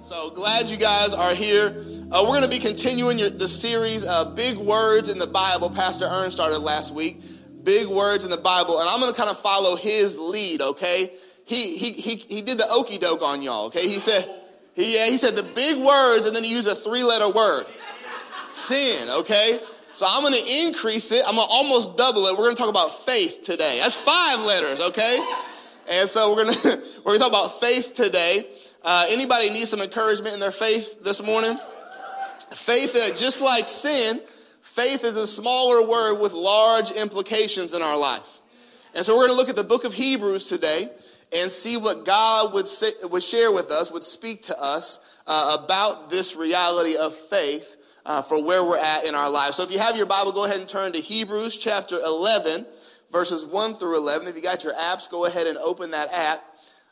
So glad you guys are here. Uh, we're going to be continuing your, the series, uh, Big Words in the Bible. Pastor Ern started last week. Big Words in the Bible. And I'm going to kind of follow his lead, okay? He, he, he, he did the okey doke on y'all, okay? He said, he, yeah, he said the big words and then he used a three letter word sin, okay? So I'm going to increase it. I'm going to almost double it. We're going to talk about faith today. That's five letters, okay? And so we're going to we're going to talk about faith today. Uh, anybody need some encouragement in their faith this morning? Faith, uh, just like sin, faith is a smaller word with large implications in our life. And so we're going to look at the book of Hebrews today and see what God would, say, would share with us, would speak to us uh, about this reality of faith uh, for where we're at in our lives. So if you have your Bible, go ahead and turn to Hebrews chapter 11, verses 1 through 11. If you got your apps, go ahead and open that app.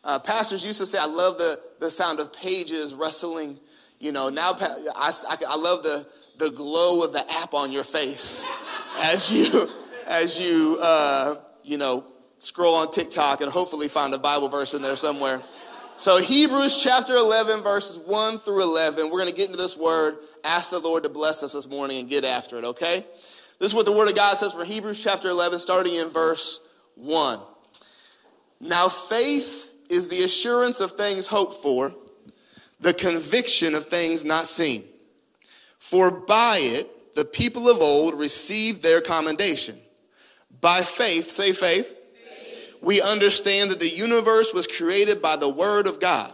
Uh, pastors used to say, I love the, the sound of pages rustling. You know, now I, I, I love the, the glow of the app on your face as you, as you, uh, you know, scroll on TikTok and hopefully find a Bible verse in there somewhere. So, Hebrews chapter 11, verses 1 through 11. We're going to get into this word. Ask the Lord to bless us this morning and get after it, okay? This is what the word of God says for Hebrews chapter 11, starting in verse 1. Now, faith is the assurance of things hoped for, the conviction of things not seen. For by it the people of old received their commendation. By faith, say faith, faith, we understand that the universe was created by the word of God,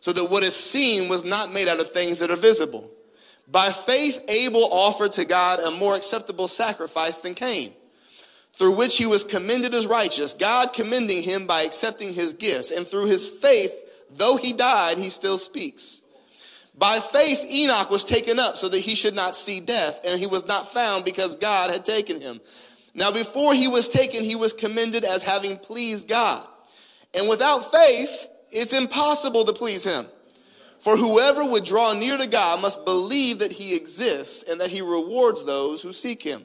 so that what is seen was not made out of things that are visible. By faith, Abel offered to God a more acceptable sacrifice than Cain through which he was commended as righteous, God commending him by accepting his gifts. And through his faith, though he died, he still speaks. By faith, Enoch was taken up so that he should not see death, and he was not found because God had taken him. Now, before he was taken, he was commended as having pleased God. And without faith, it's impossible to please him. For whoever would draw near to God must believe that he exists and that he rewards those who seek him.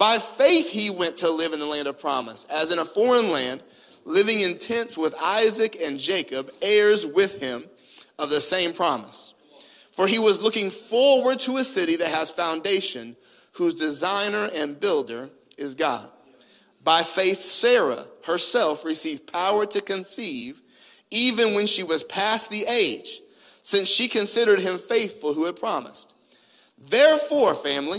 By faith, he went to live in the land of promise, as in a foreign land, living in tents with Isaac and Jacob, heirs with him of the same promise. For he was looking forward to a city that has foundation, whose designer and builder is God. By faith, Sarah herself received power to conceive, even when she was past the age, since she considered him faithful who had promised. Therefore, family,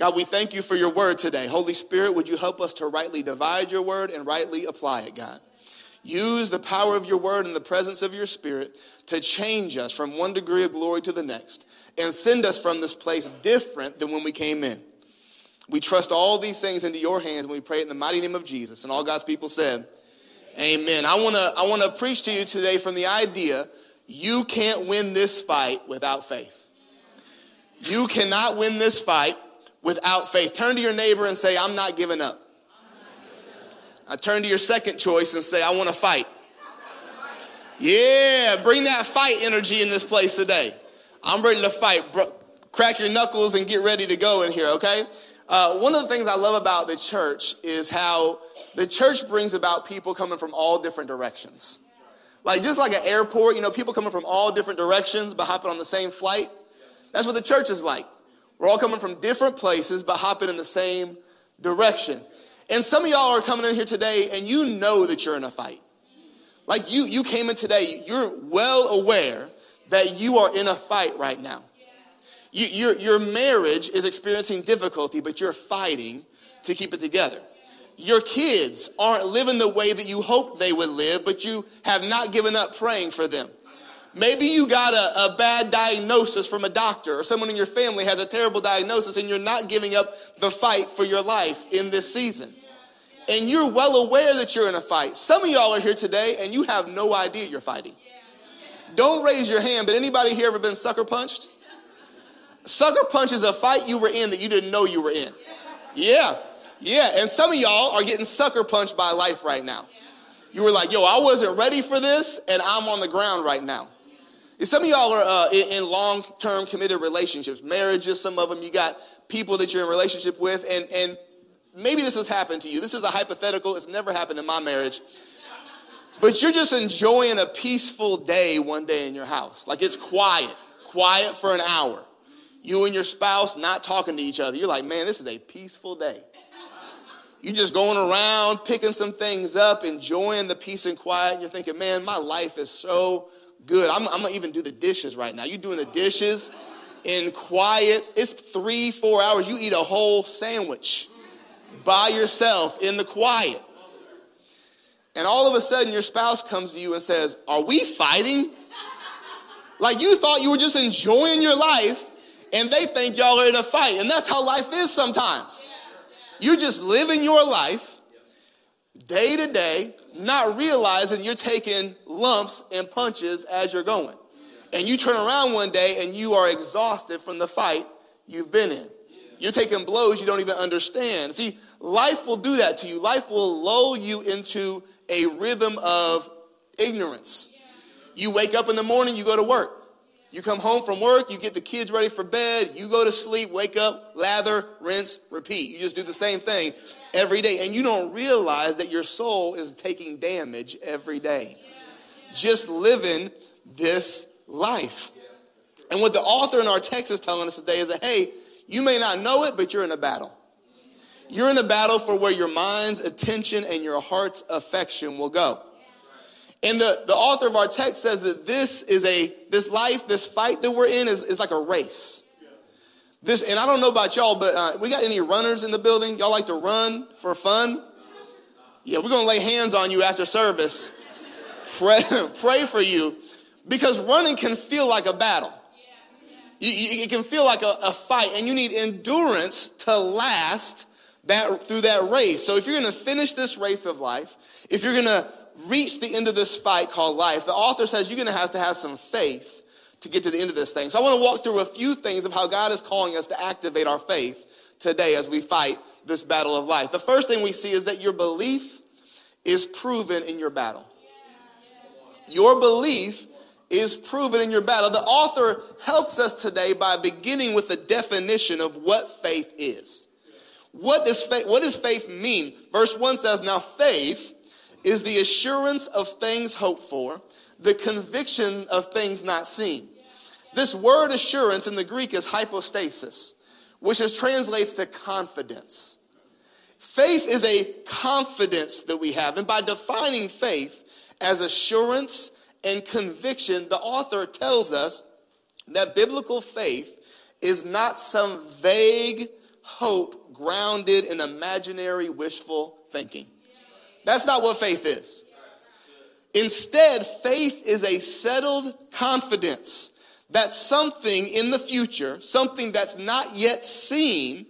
God, we thank you for your word today. Holy Spirit, would you help us to rightly divide your word and rightly apply it, God? Use the power of your word and the presence of your spirit to change us from one degree of glory to the next and send us from this place different than when we came in. We trust all these things into your hands when we pray in the mighty name of Jesus. And all God's people said, Amen. I want to I want to preach to you today from the idea you can't win this fight without faith. You cannot win this fight without faith. Turn to your neighbor and say, I'm not giving up. I turn to your second choice and say, I want to fight. Yeah, bring that fight energy in this place today. I'm ready to fight. Bro, crack your knuckles and get ready to go in here, okay? Uh, one of the things I love about the church is how the church brings about people coming from all different directions. Like just like an airport, you know, people coming from all different directions but hopping on the same flight. That's what the church is like. We're all coming from different places, but hopping in the same direction. And some of y'all are coming in here today and you know that you're in a fight. Like you, you came in today, you're well aware that you are in a fight right now. You, your, your marriage is experiencing difficulty, but you're fighting to keep it together. Your kids aren't living the way that you hoped they would live, but you have not given up praying for them. Maybe you got a, a bad diagnosis from a doctor, or someone in your family has a terrible diagnosis, and you're not giving up the fight for your life in this season. And you're well aware that you're in a fight. Some of y'all are here today, and you have no idea you're fighting. Don't raise your hand, but anybody here ever been sucker punched? Sucker punch is a fight you were in that you didn't know you were in. Yeah, yeah. And some of y'all are getting sucker punched by life right now. You were like, yo, I wasn't ready for this, and I'm on the ground right now. Some of y'all are uh, in, in long term committed relationships, marriages, some of them, you got people that you're in relationship with, and, and maybe this has happened to you. This is a hypothetical, it's never happened in my marriage. But you're just enjoying a peaceful day one day in your house. Like it's quiet, quiet for an hour. You and your spouse not talking to each other. You're like, man, this is a peaceful day. You're just going around, picking some things up, enjoying the peace and quiet. And you're thinking, man, my life is so good. I'm, I'm gonna even do the dishes right now. You're doing the dishes in quiet. It's three, four hours. You eat a whole sandwich by yourself in the quiet. And all of a sudden, your spouse comes to you and says, Are we fighting? Like you thought you were just enjoying your life, and they think y'all are in a fight. And that's how life is sometimes. You just living your life day to day, not realizing you're taking lumps and punches as you're going. And you turn around one day and you are exhausted from the fight you've been in. You're taking blows you don't even understand. See, life will do that to you. Life will lull you into a rhythm of ignorance. You wake up in the morning, you go to work. You come home from work, you get the kids ready for bed, you go to sleep, wake up, lather, rinse, repeat. You just do the same thing every day. And you don't realize that your soul is taking damage every day. Just living this life. And what the author in our text is telling us today is that, hey, you may not know it, but you're in a battle. You're in a battle for where your mind's attention and your heart's affection will go. And the, the author of our text says that this is a, this life, this fight that we're in is, is like a race. This, and I don't know about y'all, but uh, we got any runners in the building? Y'all like to run for fun? Yeah, we're gonna lay hands on you after service. Pray, pray for you because running can feel like a battle. You, it can feel like a, a fight, and you need endurance to last that through that race. So if you're gonna finish this race of life, if you're gonna reach the end of this fight called life, the author says you're going to have to have some faith to get to the end of this thing. So I want to walk through a few things of how God is calling us to activate our faith today as we fight this battle of life. The first thing we see is that your belief is proven in your battle. Your belief is proven in your battle. The author helps us today by beginning with a definition of what faith is. What does faith, what does faith mean? Verse 1 says, Now faith is the assurance of things hoped for, the conviction of things not seen. This word assurance in the Greek is hypostasis, which is translates to confidence. Faith is a confidence that we have. And by defining faith as assurance and conviction, the author tells us that biblical faith is not some vague hope grounded in imaginary wishful thinking. That's not what faith is. Instead, faith is a settled confidence that something in the future, something that's not yet seen,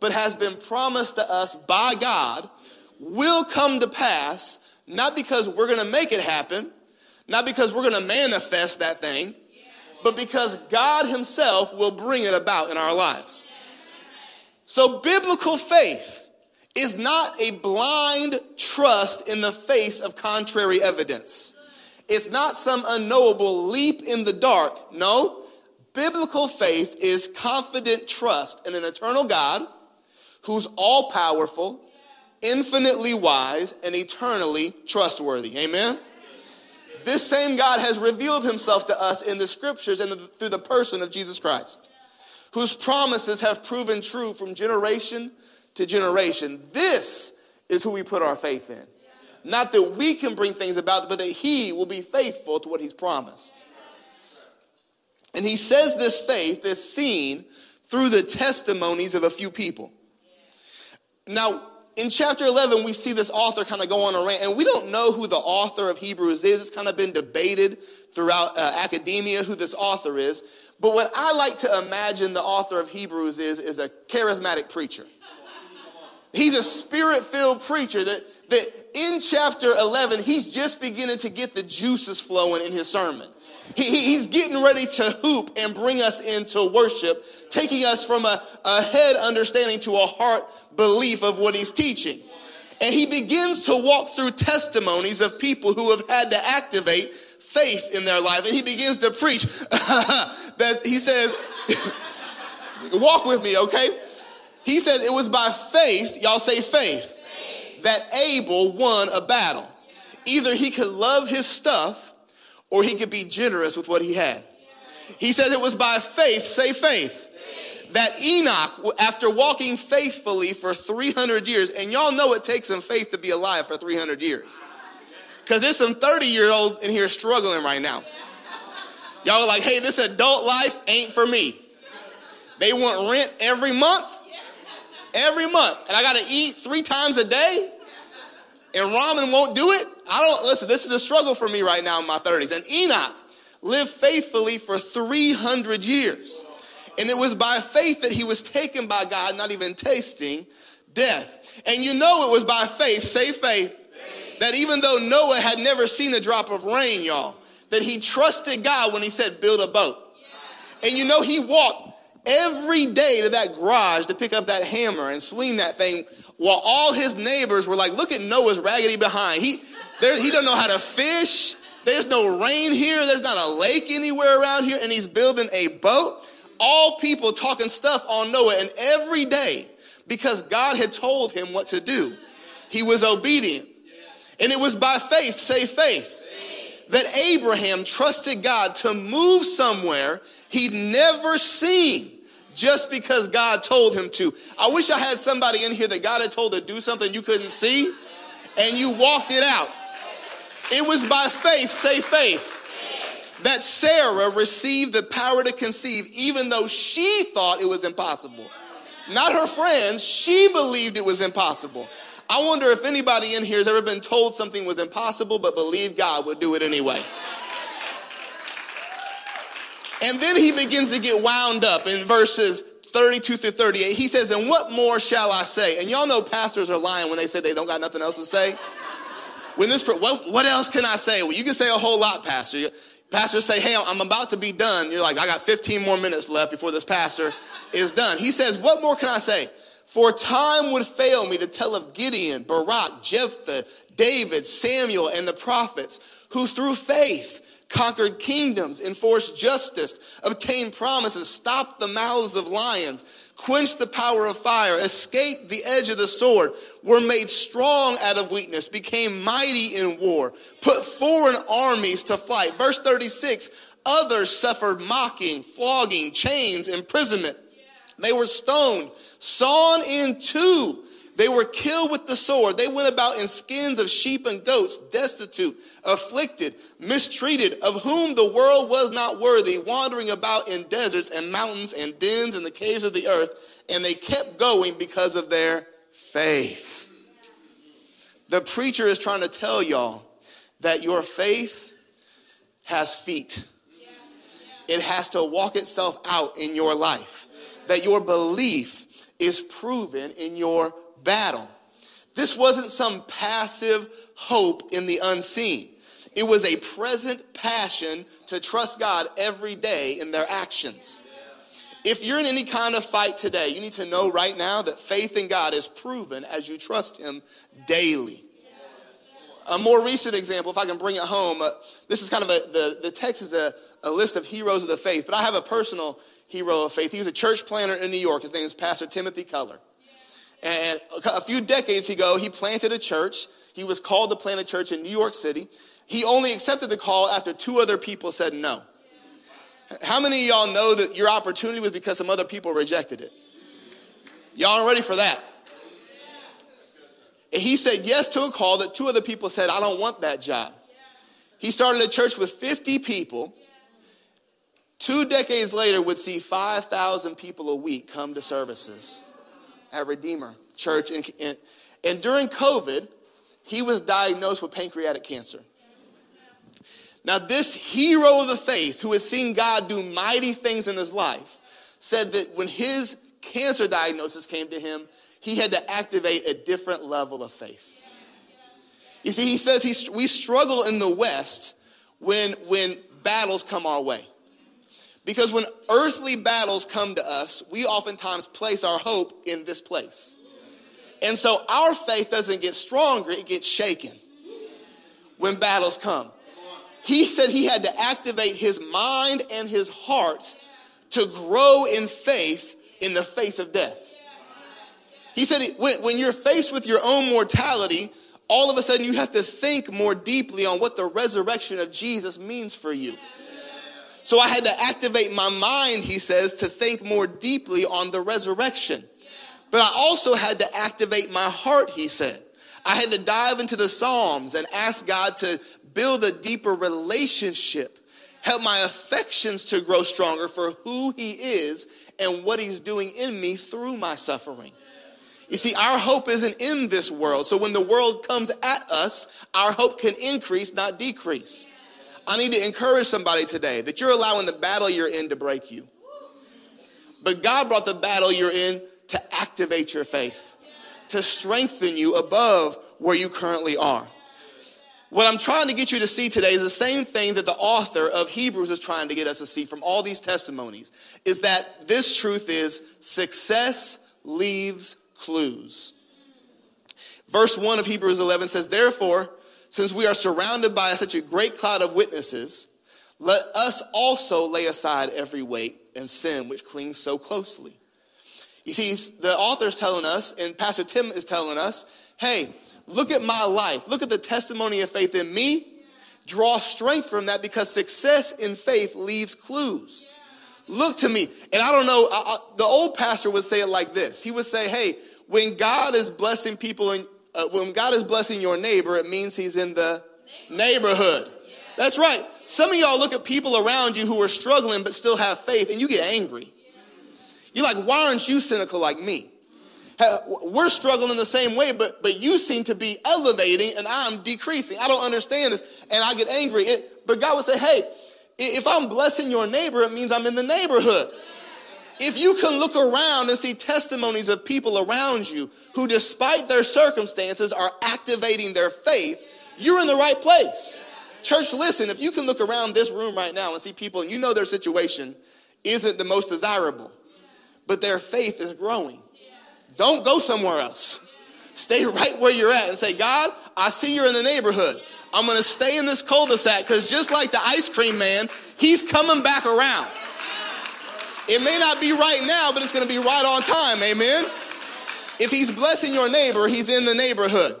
but has been promised to us by God, will come to pass, not because we're going to make it happen, not because we're going to manifest that thing, but because God Himself will bring it about in our lives. So, biblical faith is not a blind trust in the face of contrary evidence. It's not some unknowable leap in the dark. No, biblical faith is confident trust in an eternal God who's all powerful, infinitely wise, and eternally trustworthy. Amen? This same God has revealed himself to us in the scriptures and through the person of Jesus Christ, whose promises have proven true from generation to generation. This is who we put our faith in. Not that we can bring things about, but that He will be faithful to what He's promised. And he says this faith is seen through the testimonies of a few people. Now, in chapter 11, we see this author kind of go on a rant, and we don't know who the author of Hebrews is. It's kind of been debated throughout uh, academia who this author is. But what I like to imagine the author of Hebrews is, is a charismatic preacher. He's a spirit filled preacher that, that in chapter 11, he's just beginning to get the juices flowing in his sermon. He, he's getting ready to hoop and bring us into worship, taking us from a, a head understanding to a heart belief of what he's teaching. And he begins to walk through testimonies of people who have had to activate faith in their life. And he begins to preach that he says, walk with me, okay? He says it was by faith, y'all say faith, faith, that Abel won a battle. Either he could love his stuff or he could be generous with what he had. He said it was by faith, say faith, that Enoch, after walking faithfully for 300 years, and y'all know it takes some faith to be alive for 300 years. Because there's some 30 year old in here struggling right now. Y'all are like, hey, this adult life ain't for me. They want rent every month, every month. And I got to eat three times a day, and ramen won't do it. I don't, listen, this is a struggle for me right now in my 30s. And Enoch lived faithfully for 300 years. And it was by faith that he was taken by God, not even tasting death. And you know it was by faith, say faith, faith. that even though Noah had never seen a drop of rain, y'all, that he trusted God when he said, build a boat. Yeah. And you know, he walked every day to that garage to pick up that hammer and swing that thing while all his neighbors were like, look at Noah's raggedy behind. He, there, he doesn't know how to fish. There's no rain here. There's not a lake anywhere around here. And he's building a boat. All people talking stuff on Noah. And every day, because God had told him what to do, he was obedient. And it was by faith, say faith, that Abraham trusted God to move somewhere he'd never seen just because God told him to. I wish I had somebody in here that God had told to do something you couldn't see and you walked it out. It was by faith, say faith, that Sarah received the power to conceive, even though she thought it was impossible. Not her friends, she believed it was impossible. I wonder if anybody in here has ever been told something was impossible but believed God would do it anyway. And then he begins to get wound up in verses 32 through 38. He says, And what more shall I say? And y'all know pastors are lying when they say they don't got nothing else to say. When this, what, what else can I say? Well, you can say a whole lot, Pastor. Pastors say, Hey, I'm about to be done. You're like, I got 15 more minutes left before this pastor is done. He says, What more can I say? For time would fail me to tell of Gideon, Barak, Jephthah, David, Samuel, and the prophets, who through faith conquered kingdoms, enforced justice, obtained promises, stopped the mouths of lions, quenched the power of fire, escaped the edge of the sword, were made strong out of weakness, became mighty in war, put foreign armies to flight. Verse 36 others suffered mocking, flogging, chains, imprisonment. They were stoned, sawn in two they were killed with the sword. They went about in skins of sheep and goats, destitute, afflicted, mistreated, of whom the world was not worthy, wandering about in deserts and mountains and dens and the caves of the earth. And they kept going because of their faith. The preacher is trying to tell y'all that your faith has feet. It has to walk itself out in your life. That your belief is proven in your battle. This wasn't some passive hope in the unseen. It was a present passion to trust God every day in their actions. If you're in any kind of fight today, you need to know right now that faith in God is proven as you trust Him daily. A more recent example, if I can bring it home, uh, this is kind of a, the, the text is a, a list of heroes of the faith, but I have a personal hero of faith. He was a church planner in New York. His name is Pastor Timothy Keller. And a few decades ago, he planted a church. He was called to plant a church in New York City. He only accepted the call after two other people said no. How many of y'all know that your opportunity was because some other people rejected it? Y'all are ready for that? And he said yes to a call that two other people said, I don't want that job. He started a church with 50 people. two decades later would see 5,000 people a week come to services at Redeemer Church. And, and, and during COVID, he was diagnosed with pancreatic cancer. Now, this hero of the faith who has seen God do mighty things in his life said that when his cancer diagnosis came to him, he had to activate a different level of faith. You see, he says he, we struggle in the West when, when battles come our way. Because when earthly battles come to us, we oftentimes place our hope in this place. And so our faith doesn't get stronger, it gets shaken when battles come. He said he had to activate his mind and his heart to grow in faith in the face of death. He said when you're faced with your own mortality, all of a sudden you have to think more deeply on what the resurrection of Jesus means for you. So I had to activate my mind, he says, to think more deeply on the resurrection. But I also had to activate my heart, he said. I had to dive into the Psalms and ask God to build a deeper relationship, help my affections to grow stronger for who he is and what he's doing in me through my suffering. You see, our hope isn't in this world. So when the world comes at us, our hope can increase, not decrease. I need to encourage somebody today that you're allowing the battle you're in to break you. But God brought the battle you're in to activate your faith, to strengthen you above where you currently are. What I'm trying to get you to see today is the same thing that the author of Hebrews is trying to get us to see from all these testimonies is that this truth is success leaves clues. Verse 1 of Hebrews 11 says, Therefore, since we are surrounded by such a great cloud of witnesses, let us also lay aside every weight and sin which clings so closely. You see, the author is telling us, and Pastor Tim is telling us, hey, look at my life. Look at the testimony of faith in me. Draw strength from that because success in faith leaves clues. Look to me. And I don't know, I, I, the old pastor would say it like this. He would say, hey, when God is blessing people in, uh, when God is blessing your neighbor, it means he's in the neighborhood. That's right. Some of y'all look at people around you who are struggling but still have faith and you get angry. You're like, why aren't you cynical like me? We're struggling the same way, but, but you seem to be elevating and I'm decreasing. I don't understand this. And I get angry. It, but God would say, hey, if I'm blessing your neighbor, it means I'm in the neighborhood. If you can look around and see testimonies of people around you who, despite their circumstances, are activating their faith, you're in the right place. Church, listen, if you can look around this room right now and see people and you know their situation isn't the most desirable, but their faith is growing, don't go somewhere else. Stay right where you're at and say, God, I see you're in the neighborhood. I'm to stay in this cul de sac because just like the ice cream man, he's coming back around. It may not be right now, but it's going to be right on time. Amen. If he's blessing your neighbor, he's in the neighborhood.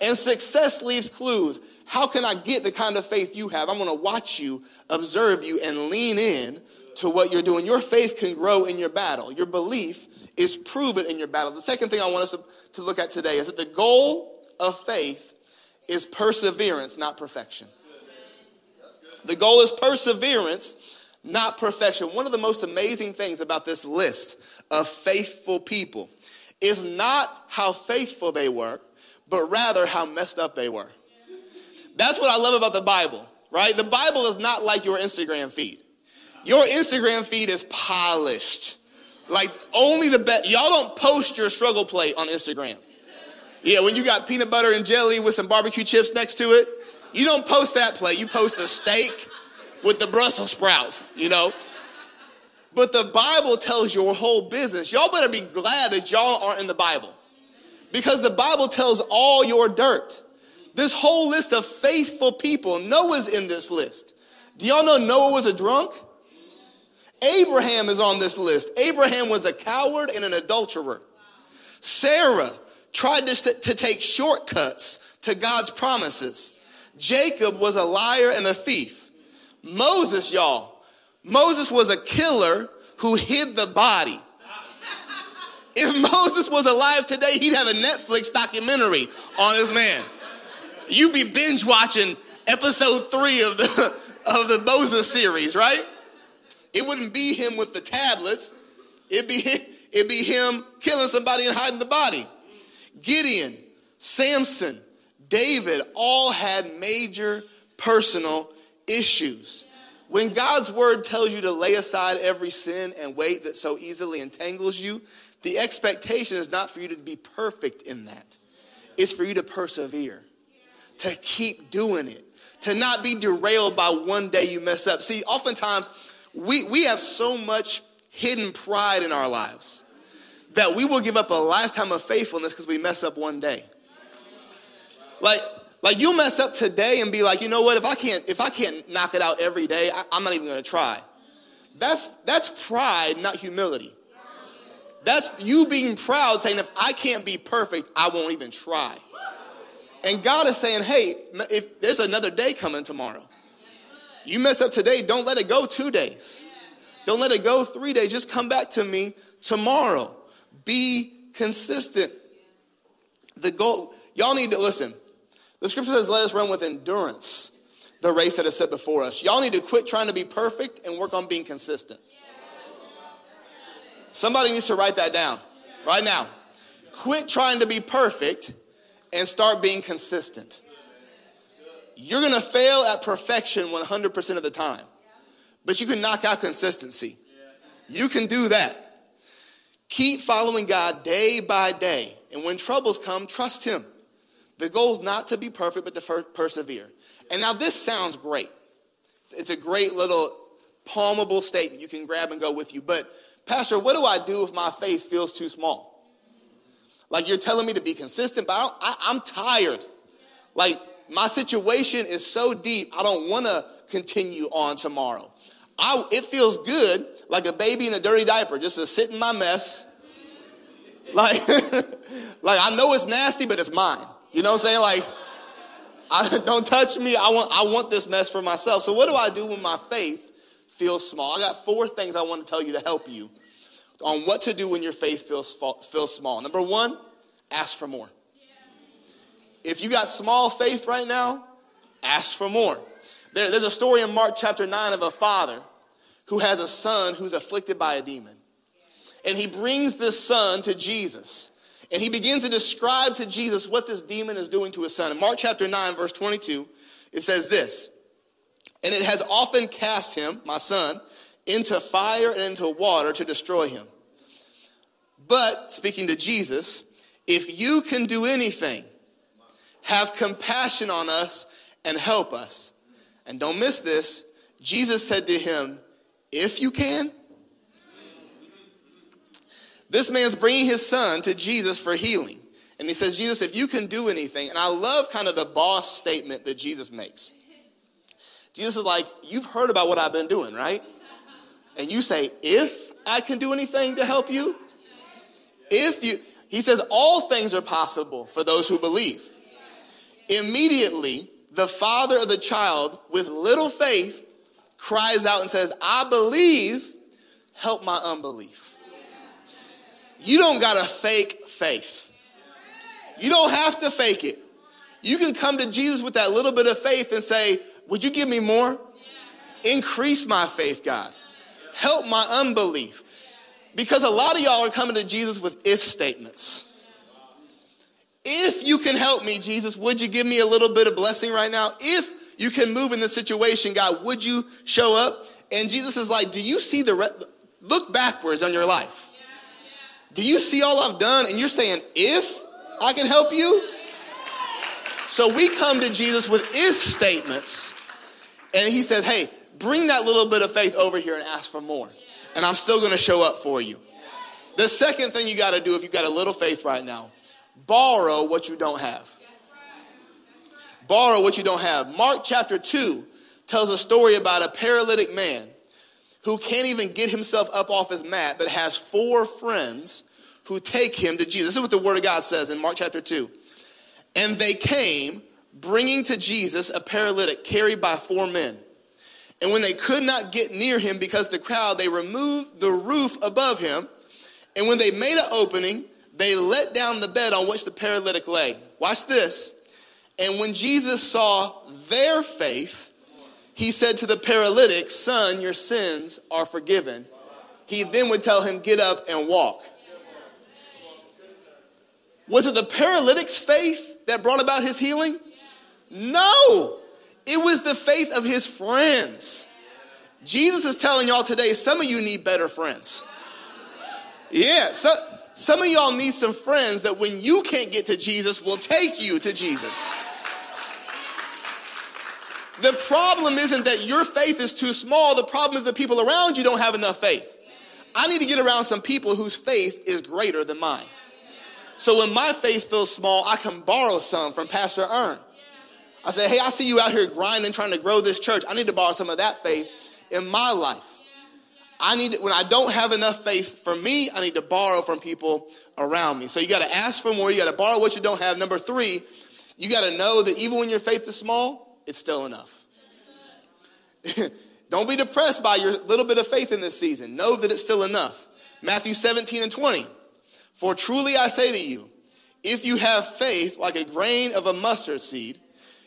And success leaves clues. How can I get the kind of faith you have? I'm going to watch you, observe you, and lean in to what you're doing. Your faith can grow in your battle. Your belief is proven in your battle. The second thing I want us to, to look at today is that the goal of faith is perseverance, not perfection. The goal is perseverance, not perfection. One of the most amazing things about this list of faithful people is not how faithful they were, but rather how messed up they were. That's what I love about the Bible, right? The Bible is not like your Instagram feed. Your Instagram feed is polished. Like only the best. Y'all don't post your struggle plate on Instagram. Yeah, when you got peanut butter and jelly with some barbecue chips next to it, you don't post that plate. You post the steak with the Brussels sprouts, you know. But the Bible tells your whole business. Y'all better be glad that y'all aren't in the Bible because the Bible tells all your dirt. This whole list of faithful people, Noah's in this list. Do y'all know Noah was a drunk? Abraham is on this list. Abraham was a coward and an adulterer. Sarah tried to, to take shortcuts to God's promises. Jacob was a liar and a thief. Moses, y'all, Moses was a killer who hid the body. If Moses was alive today, he'd have a Netflix documentary on this man. You'd be binge watching episode three of the, of the Moses series, right? it wouldn't be him with the tablets. It'd be, it'd be him killing somebody and hiding the body. Gideon, Samson, David all had major personal issues. When God's word tells you to lay aside every sin and weight that so easily entangles you, the expectation is not for you to be perfect in that. It's for you to persevere, to keep doing it, to not be derailed by one day you mess up. See, oftentimes we, we have so much hidden pride in our lives that we will give up a lifetime of faithfulness because we mess up one day. Like, like you mess up today and be like, you know what? If I can't, if I can't knock it out every day, I, I'm not even going to try. That's that's pride, not humility. That's you being proud, saying, if I can't be perfect, I won't even try. And God is saying, hey, if there's another day coming tomorrow, you mess up today, don't let it go two days. Don't let it go three days. Just come back to me tomorrow. Be consistent. The goal, y'all need to listen. The scripture says, let us run with endurance the race that is set before us. Y'all need to quit trying to be perfect and work on being consistent. Somebody needs to write that down right now. Quit trying to be perfect and start being consistent. You're going to fail at perfection 100% of the time, but you can knock out consistency. You can do that. Keep following God day by day. And when troubles come, trust Him. The goal is not to be perfect, but to persevere. And now this sounds great. It's a great little palmable statement you can grab and go with you. But, Pastor, what do I do if my faith feels too small? Like you're telling me to be consistent, but I am tired. Like my situation is so deep, I don't want to continue on tomorrow. I, it feels good, like a baby in a dirty diaper, just to sit in my mess. Like, like I know it's nasty, but it's mine. You know what I'm saying? Like, I, don't touch me. I want, I want this mess for myself. So, what do I do when my faith feels small? I got four things I want to tell you to help you on what to do when your faith feels, feels small. Number one, ask for more. If you got small faith right now, ask for more. There, there's a story in Mark chapter 9 of a father who has a son who's afflicted by a demon. And he brings this son to Jesus. And he begins to describe to Jesus what this demon is doing to his son. In Mark chapter 9, verse 22, it says this And it has often cast him, my son, into fire and into water to destroy him. But, speaking to Jesus, if you can do anything, have compassion on us and help us. And don't miss this. Jesus said to him, If you can, this man's bringing his son to Jesus for healing. And he says, Jesus, if you can do anything, and I love kind of the boss statement that Jesus makes. Jesus is like, You've heard about what I've been doing, right? And you say, If I can do anything to help you, if you, he says, All things are possible for those who believe. Immediately, the father of the child, with little faith, cries out and says, I believe, help my unbelief. You don't got to fake faith. You don't have to fake it. You can come to Jesus with that little bit of faith and say, Would you give me more? Increase my faith, God. Help my unbelief. Because a lot of y'all are coming to Jesus with if statements. If you can help me, Jesus, would you give me a little bit of blessing right now? If you can move in this situation, God, would you show up? And Jesus is like, Do you see the, re- look backwards on your life? Do you see all I've done? And you're saying, if I can help you? So we come to Jesus with if statements, and he says, hey, bring that little bit of faith over here and ask for more. And I'm still gonna show up for you. The second thing you gotta do if you've got a little faith right now, borrow what you don't have. Borrow what you don't have. Mark chapter 2 tells a story about a paralytic man who can't even get himself up off his mat, but has four friends who take him to Jesus. This is what the Word of God says in Mark chapter 2. And they came, bringing to Jesus a paralytic carried by four men. And when they could not get near him because of the crowd, they removed the roof above him. And when they made an opening, they let down the bed on which the paralytic lay. Watch this. And when Jesus saw their faith, he said to the paralytic, Son, your sins are forgiven. He then would tell him, Get up and walk. Was it the paralytic's faith that brought about his healing? No, it was the faith of his friends. Jesus is telling y'all today, some of you need better friends. Yeah, so, some of y'all need some friends that when you can't get to Jesus will take you to Jesus. The problem isn't that your faith is too small. The problem is that people around you don't have enough faith. I need to get around some people whose faith is greater than mine. So when my faith feels small, I can borrow some from Pastor Ern. I say, hey, I see you out here grinding, trying to grow this church. I need to borrow some of that faith in my life. I need when I don't have enough faith for me, I need to borrow from people around me. So you got to ask for more. You got to borrow what you don't have. Number three, you got to know that even when your faith is small, it's still enough. don't be depressed by your little bit of faith in this season. Know that it's still enough. Matthew 17 and 20. For truly I say to you, if you have faith like a grain of a mustard seed,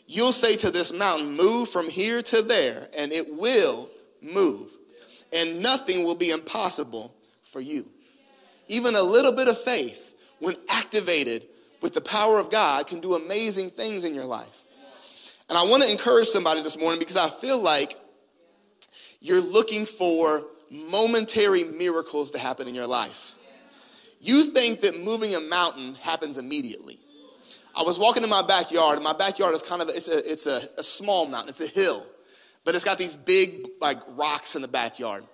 you'll say to this mountain, Move from here to there, and it will move. And nothing will be impossible for you. Even a little bit of faith, when activated with the power of God, can do amazing things in your life. And I want to encourage somebody this morning because I feel like you're looking for momentary miracles to happen in your life. You think that moving a mountain happens immediately. I was walking in my backyard, and my backyard is kind of it's a it's a, a small mountain, it's a hill, but it's got these big like rocks in the backyard.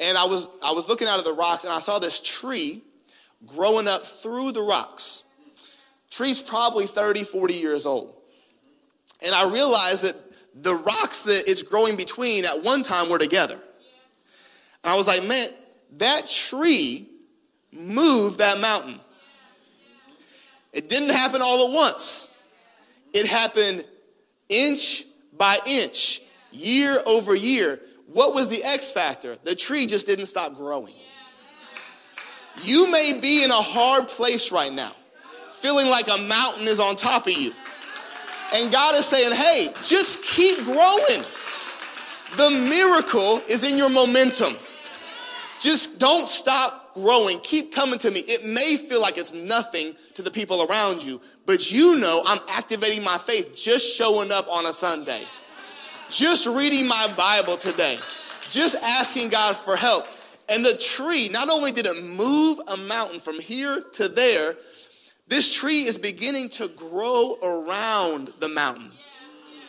And I was I was looking out of the rocks, and I saw this tree growing up through the rocks. Tree's probably 30, 40 years old. And I realized that the rocks that it's growing between at one time were together. And I was like, man, that tree move that mountain. It didn't happen all at once. It happened inch by inch, year over year. What was the X factor? The tree just didn't stop growing. You may be in a hard place right now, feeling like a mountain is on top of you. And God is saying, hey, just keep growing. The miracle is in your momentum. Just don't stop growing. Keep coming to me. It may feel like it's nothing to the people around you, but you know I'm activating my faith just showing up on a Sunday, just reading my Bible today, just asking God for help. And the tree, not only did it move a mountain from here to there, this tree is beginning to grow around the mountain.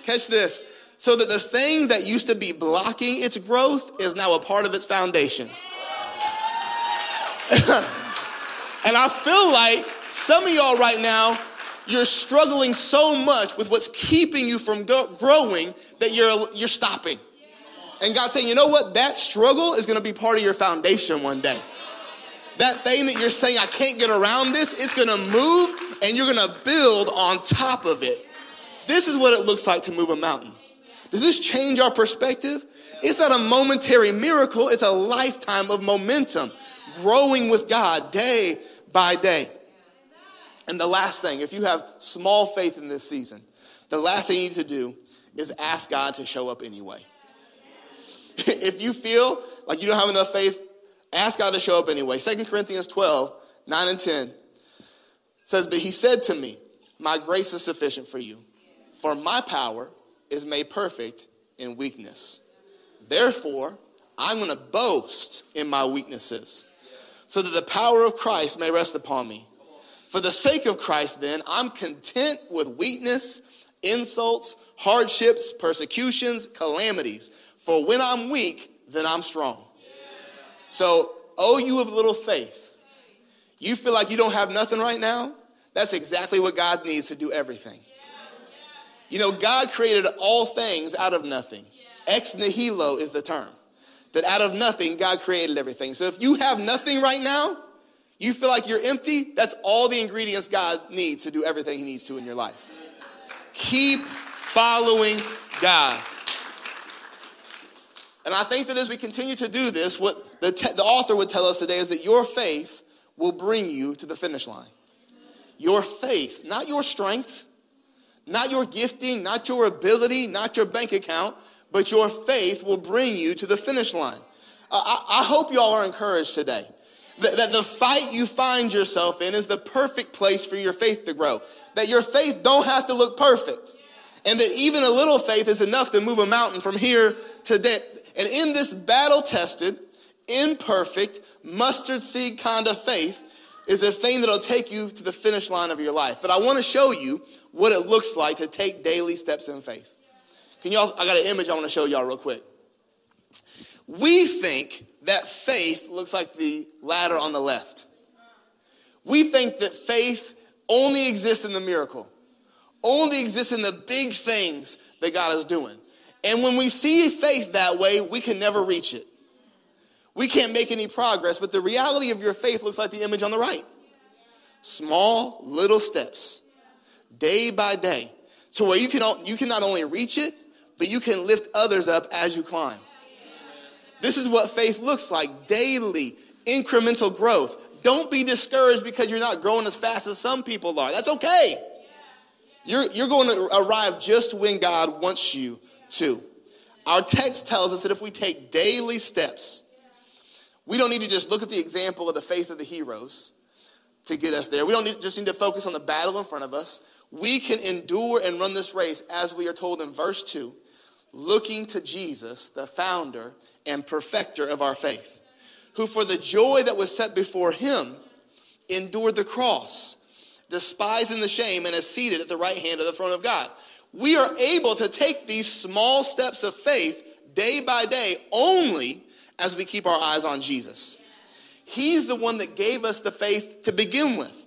Catch this. So that the thing that used to be blocking its growth is now a part of its foundation. and I feel like some of y'all right now, you're struggling so much with what's keeping you from go- growing that you're, you're stopping. And God's saying, you know what? That struggle is going to be part of your foundation one day. That thing that you're saying, I can't get around this, it's going to move and you're going to build on top of it. This is what it looks like to move a mountain. Does this change our perspective? It's not a momentary miracle, it's a lifetime of momentum growing with God day by day. And the last thing, if you have small faith in this season, the last thing you need to do is ask God to show up anyway. if you feel like you don't have enough faith, ask God to show up anyway. 2 Corinthians 12, 9 and 10 says, But he said to me, My grace is sufficient for you, for my power is made perfect in weakness. Therefore, I'm going to boast in my weaknesses so that the power of Christ may rest upon me. For the sake of Christ, then, I'm content with weakness, insults, hardships, persecutions, calamities. For when I'm weak, then I'm strong. So, oh, you of little faith, you feel like you don't have nothing right now? That's exactly what God needs to do everything. You know, God created all things out of nothing. Ex nihilo is the term that out of nothing, God created everything. So if you have nothing right now, you feel like you're empty, that's all the ingredients God needs to do everything He needs to in your life. Keep following God. And I think that as we continue to do this, what the, te- the author would tell us today is that your faith will bring you to the finish line. Your faith, not your strength, not your gifting, not your ability, not your bank account, but your faith will bring you to the finish line. I, I, hope y'all are encouraged today. That, that the fight you find yourself in is the perfect place for your faith to grow. That your faith don't have to look perfect. And that even a little faith is enough to move a mountain from here to there. And in this battle tested, imperfect, mustard seed kind of faith is the thing that'll take you to the finish line of your life. But I want to show you what it looks like to take daily steps in faith. Can y'all, I got an image I want to show y'all real quick. We think that faith looks like the ladder on the left. We think that faith only exists in the miracle, only exists in the big things that God is doing. And when we see faith that way, we can never reach it. We can't make any progress, but the reality of your faith looks like the image on the right. Small, little steps, day by day, to where you can, you can not only reach it, but you can lift others up as you climb. This is what faith looks like daily, incremental growth. Don't be discouraged because you're not growing as fast as some people are. That's okay. You're, you're going to arrive just when God wants you to. Our text tells us that if we take daily steps, we don't need to just look at the example of the faith of the heroes to get us there. We don't need, just need to focus on the battle in front of us. We can endure and run this race as we are told in verse 2 looking to Jesus, the founder and perfecter of our faith, who for the joy that was set before him endured the cross, despising the shame, and is seated at the right hand of the throne of God. We are able to take these small steps of faith day by day only as we keep our eyes on Jesus. He's the one that gave us the faith to begin with.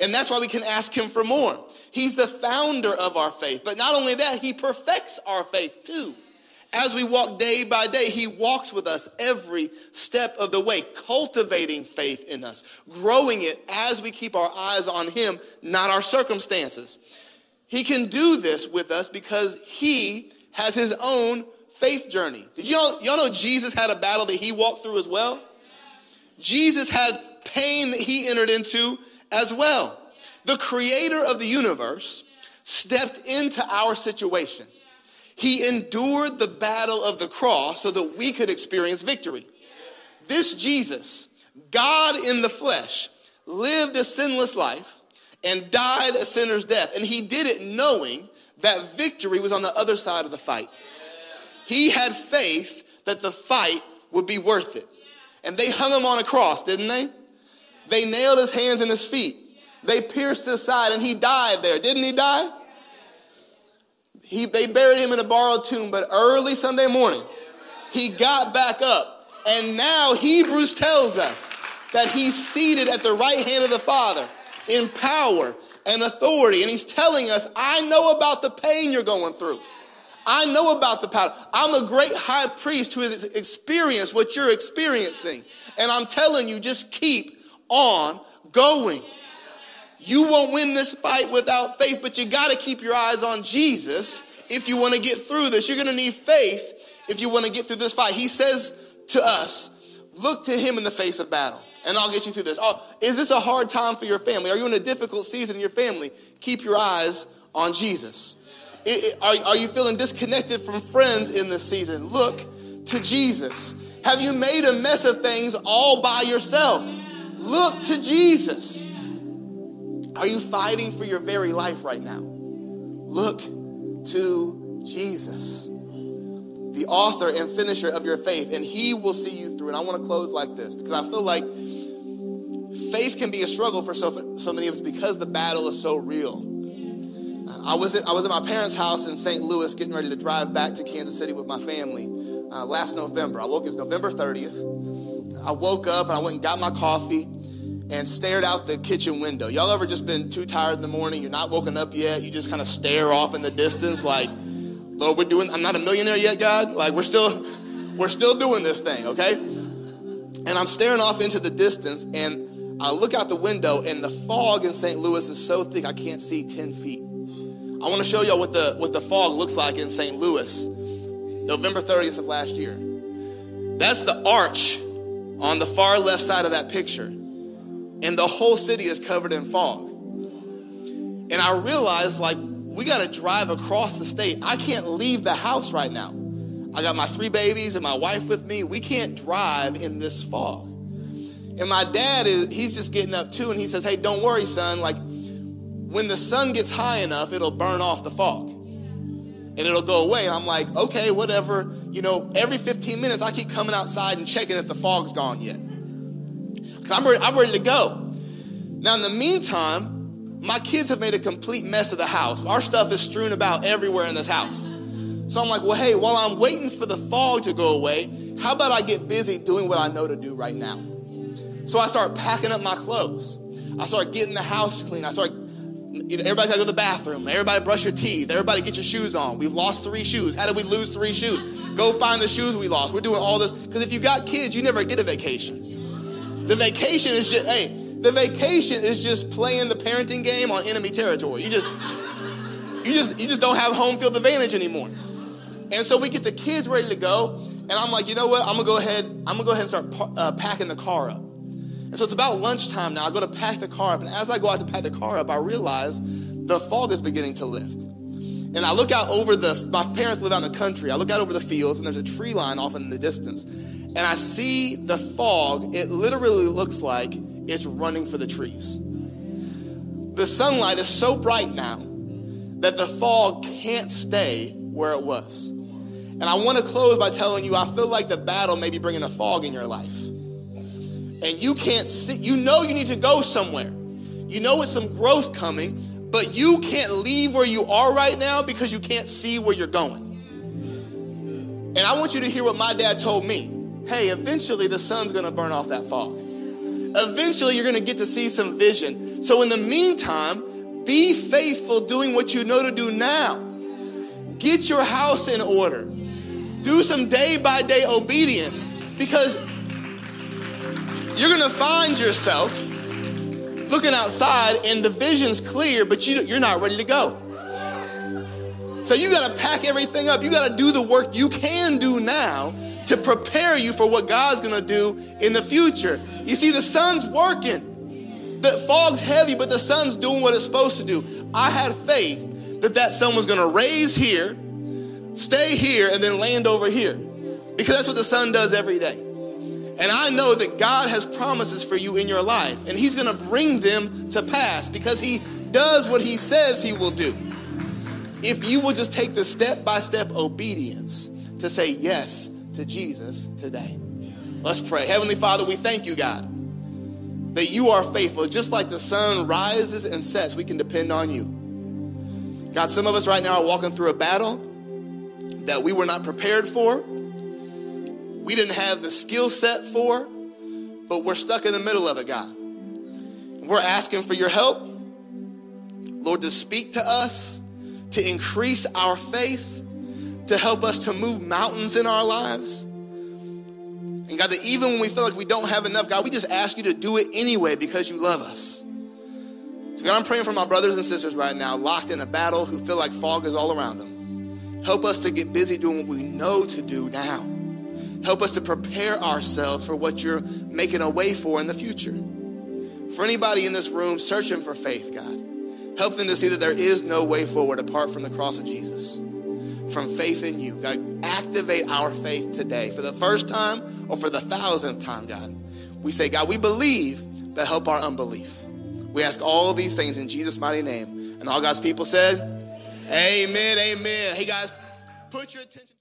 And that's why we can ask him for more. He's the founder of our faith. But not only that, he perfects our faith too. As we walk day by day, he walks with us every step of the way, cultivating faith in us, growing it as we keep our eyes on him, not our circumstances. He can do this with us because he has his own faith journey. Did y'all, y'all know Jesus had a battle that he walked through as well? Jesus had pain that he entered into as well. The creator of the universe stepped into our situation. He endured the battle of the cross so that we could experience victory. This Jesus, God in the flesh, lived a sinless life and died a sinner's death. And he did it knowing that victory was on the other side of the fight. He had faith that the fight would be worth it. And they hung him on a cross, didn't they? They nailed his hands and his feet. They pierced his side and he died there. Didn't he die? He, they buried him in a borrowed tomb, but early Sunday morning, he got back up. And now Hebrews tells us that he's seated at the right hand of the Father in power and authority. And he's telling us, I know about the pain you're going through. I know about the power. I'm a great high priest who has experienced what you're experiencing. And I'm telling you, just keep on going. You won't win this fight without faith, but you got to keep your eyes on Jesus if you want to get through this. You're going to need faith if you want to get through this fight. He says to us, look to him in the face of battle, and I'll get you through this. Oh, is this a hard time for your family? Are you in a difficult season in your family? Keep your eyes on Jesus. It, it, are, are you feeling disconnected from friends in this season? Look to Jesus. Have you made a mess of things all by yourself? Look to Jesus. Are you fighting for your very life right now? Look to Jesus, the author and finisher of your faith, and he will see you through. And I want to close like this because I feel like faith can be a struggle for so, so many of us because the battle is so real. I was, at, I was at my parents' house in St. Louis getting ready to drive back to Kansas City with my family uh, last November. I woke, up November 30th. I woke up and I went and got my coffee and stared out the kitchen window. Y'all ever just been too tired in the morning? You're not woken up yet. You just kind of stare off in the distance, like, Lord, we're doing. I'm not a millionaire yet, God. Like we're still, we're still doing this thing, okay? And I'm staring off into the distance, and I look out the window, and the fog in St. Louis is so thick I can't see 10 feet. I want to show y'all what the what the fog looks like in St. Louis, November 30th of last year. That's the arch on the far left side of that picture and the whole city is covered in fog. And I realized, like, we got to drive across the state. I can't leave the house right now. I got my three babies and my wife with me. We can't drive in this fog. And my dad is he's just getting up too and he says, "Hey, don't worry, son. Like when the sun gets high enough, it'll burn off the fog." And it'll go away. And I'm like, okay, whatever. You know, every 15 minutes, I keep coming outside and checking if the fog's gone yet. I'm ready, I'm ready to go. Now, in the meantime, my kids have made a complete mess of the house. Our stuff is strewn about everywhere in this house. So I'm like, well, hey, while I'm waiting for the fog to go away, how about I get busy doing what I know to do right now? So I start packing up my clothes. I start getting the house clean. I start, you know, everybody's got to go to the bathroom. Everybody brush your teeth. Everybody get your shoes on. We've lost three shoes. How did we lose three shoes? Go find the shoes we lost. We're doing all this because if you got kids, you never get a vacation. The vacation is just, hey, the vacation is just playing the parenting game on enemy territory. You just, you just, you just don't have home field advantage anymore. And so we get the kids ready to go, and I'm like, you know what? I'm gonna go ahead. I'm gonna go ahead and start uh, packing the car up. And so it's about lunchtime now. I go to pack the car up, and as I go out to pack the car up, I realize the fog is beginning to lift. And I look out over the. My parents live out in the country. I look out over the fields, and there's a tree line off in the distance, and I see the fog. It literally looks like it's running for the trees. The sunlight is so bright now that the fog can't stay where it was. And I want to close by telling you I feel like the battle may be bringing a fog in your life. And you can't see, you know you need to go somewhere. You know it's some growth coming, but you can't leave where you are right now because you can't see where you're going. And I want you to hear what my dad told me. Hey, eventually the sun's going to burn off that fog. Eventually you're going to get to see some vision. So in the meantime, be faithful doing what you know to do now. Get your house in order. Do some day by day obedience because you're going to find yourself looking outside and the vision's clear, but you, you're not ready to go. So you got to pack everything up. You got to do the work you can do now to prepare you for what God's to do in the future. You see, the sun's working. The fog's heavy, but the sun's doing what it's supposed to do. I had faith that that sun was to raise here stay here and then land over here. Because that's what the sun does every day. And I know that God has promises for you in your life, and He's gonna bring them to pass because He does what He says He will do. If you will just take the step by step obedience to say yes to Jesus today. Let's pray. Heavenly Father, we thank you, God, that you are faithful. Just like the sun rises and sets, we can depend on you. God, some of us right now are walking through a battle that we were not prepared for, we didn't have the skill set for, but we're stuck in the middle of it, God. We're asking for your help, Lord, to speak to us, to increase our faith, to help us to move mountains in our lives. And God, that even when we feel like we don't have enough, God, we just ask you to do it anyway because you love us. So, God, I'm praying for my brothers and sisters right now, locked in a battle, who feel like fog is all around them. Help us to get busy doing what we know to do now. Help us to prepare ourselves for what you're making a way for in the future. For anybody in this room searching for faith, God, help them to see that there is no way forward apart from the cross of Jesus. From faith in you. God, activate our faith today for the first time or for the thousandth time, God. We say, God, we believe, but help our unbelief. We ask all these things in Jesus' mighty name. And all God's people said, Amen. Amen. Hey, guys, put your attention.